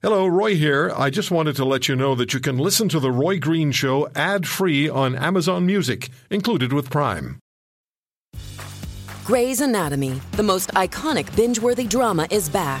Hello, Roy here. I just wanted to let you know that you can listen to The Roy Green Show ad free on Amazon Music, included with Prime. Grey's Anatomy, the most iconic binge worthy drama, is back,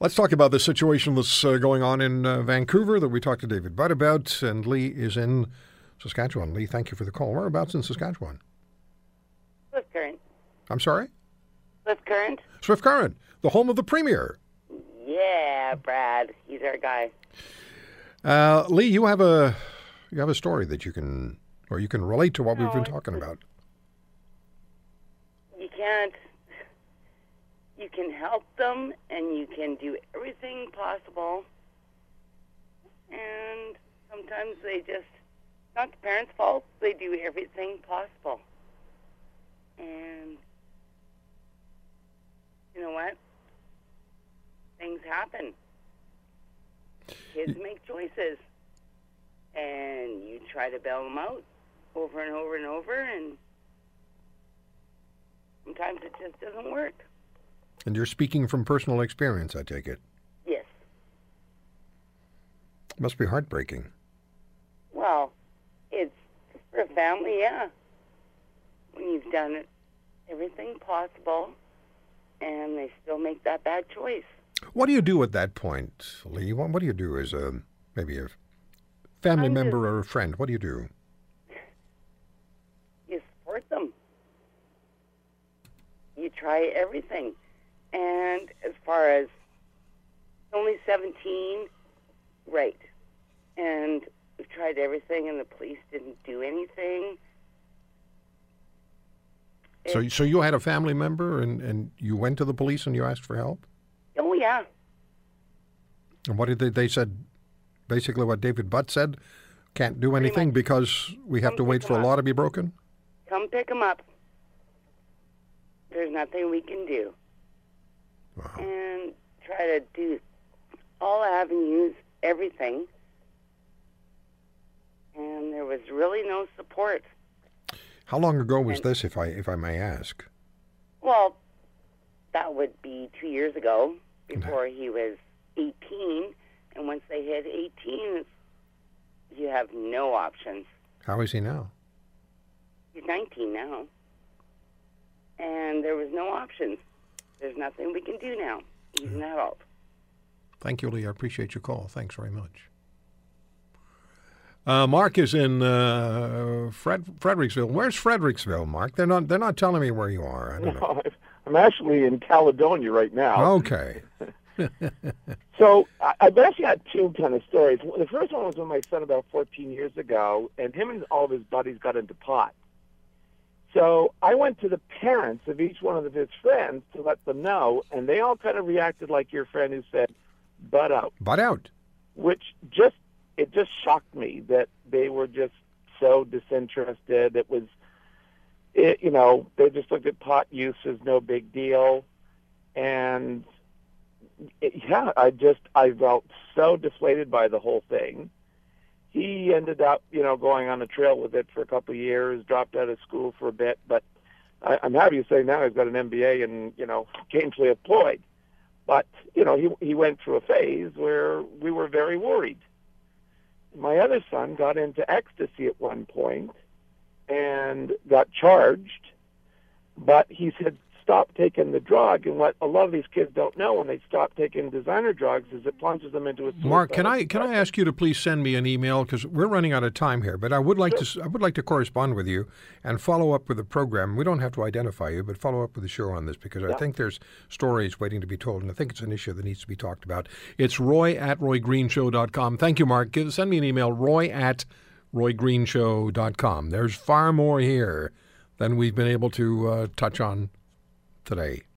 Let's talk about the situation that's uh, going on in uh, Vancouver that we talked to David Butt about. And Lee is in Saskatchewan. Lee, thank you for the call. Whereabouts in Saskatchewan? Swift Current. I'm sorry? Swift Current? Swift Current, the home of the Premier. Yeah, Brad. He's our guy. Uh, Lee, you have a you have a story that you can or you can relate to what we've been No, talking about. You can't. You can help them, and you can do everything possible. And sometimes they just, not the parents' fault, they do everything possible. And you know what? Things happen. Kids make choices. And you try to bail them out over and over and over, and sometimes it just doesn't work. And you're speaking from personal experience, I take it. Yes. Must be heartbreaking. Well, it's for a family, yeah. When you've done everything possible, and they still make that bad choice. What do you do at that point, Lee? What, what do you do as a maybe a family I'm member or a friend? What do you do? You support them. You try everything. And as far as only 17, right. And we've tried everything, and the police didn't do anything. So, so you had a family member, and, and you went to the police and you asked for help. Oh, yeah. And what did they? They said basically what David Butt said. Can't do anything because we have Come to wait for a law to be broken. Come pick them up. There's nothing we can do. Wow. and try to do all avenues, everything. And there was really no support. How long ago was And- this, if I if I may ask? Well, that would be two years ago, before he was 18. And once they hit 18, you have no options. How is he now? He's 19 now. And there was no options. There's nothing we can do now. He's an adult. Thank you, Lee. I appreciate your call. Thanks very much. Uh, Mark is in uh, Fred- Fredericksville. Where's Fredericksville, Mark? They're not. They're not telling me where you are. I don't know. I'm actually in Caledonia right now. Okay. So I, I've actually got two kind of stories. The first one was with my son about 14 years ago, and him and all of his buddies got into pot. So I went to the parents of each one of his friends to let them know, and they all kind of reacted like your friend who said, "Butt out," Butt out. which just it just shocked me that they were just so disinterested. It was, it, you know, they just looked at pot use as no big deal, and it, yeah, I just I felt so deflated by the whole thing. He ended up, you know, going on a trail with it for a couple of years, dropped out of school for a bit, but I, I'm happy to say now he's got an MBA and you know gainfully employed. But you know, he he went through a phase where we were very worried. My other son got into ecstasy at one point and got charged, but he said stop taking the drug. And what a lot of these kids don't know when they stop taking designer drugs is it plunges them into a Mark, can I can I ask you to please send me an email because we're running out of time here. But I would like to s- I would like to correspond with you and follow up with the program. We don't have to identify you, but follow up with the show on this because I think there's stories waiting to be told, and I think it's an issue that needs to be talked about. It's Roy at RoyGreenshow.com. Thank you, Mark. Give, send me an email, Roy at RoyGreenshow.com. There's far more here than we've been able to uh, touch on today.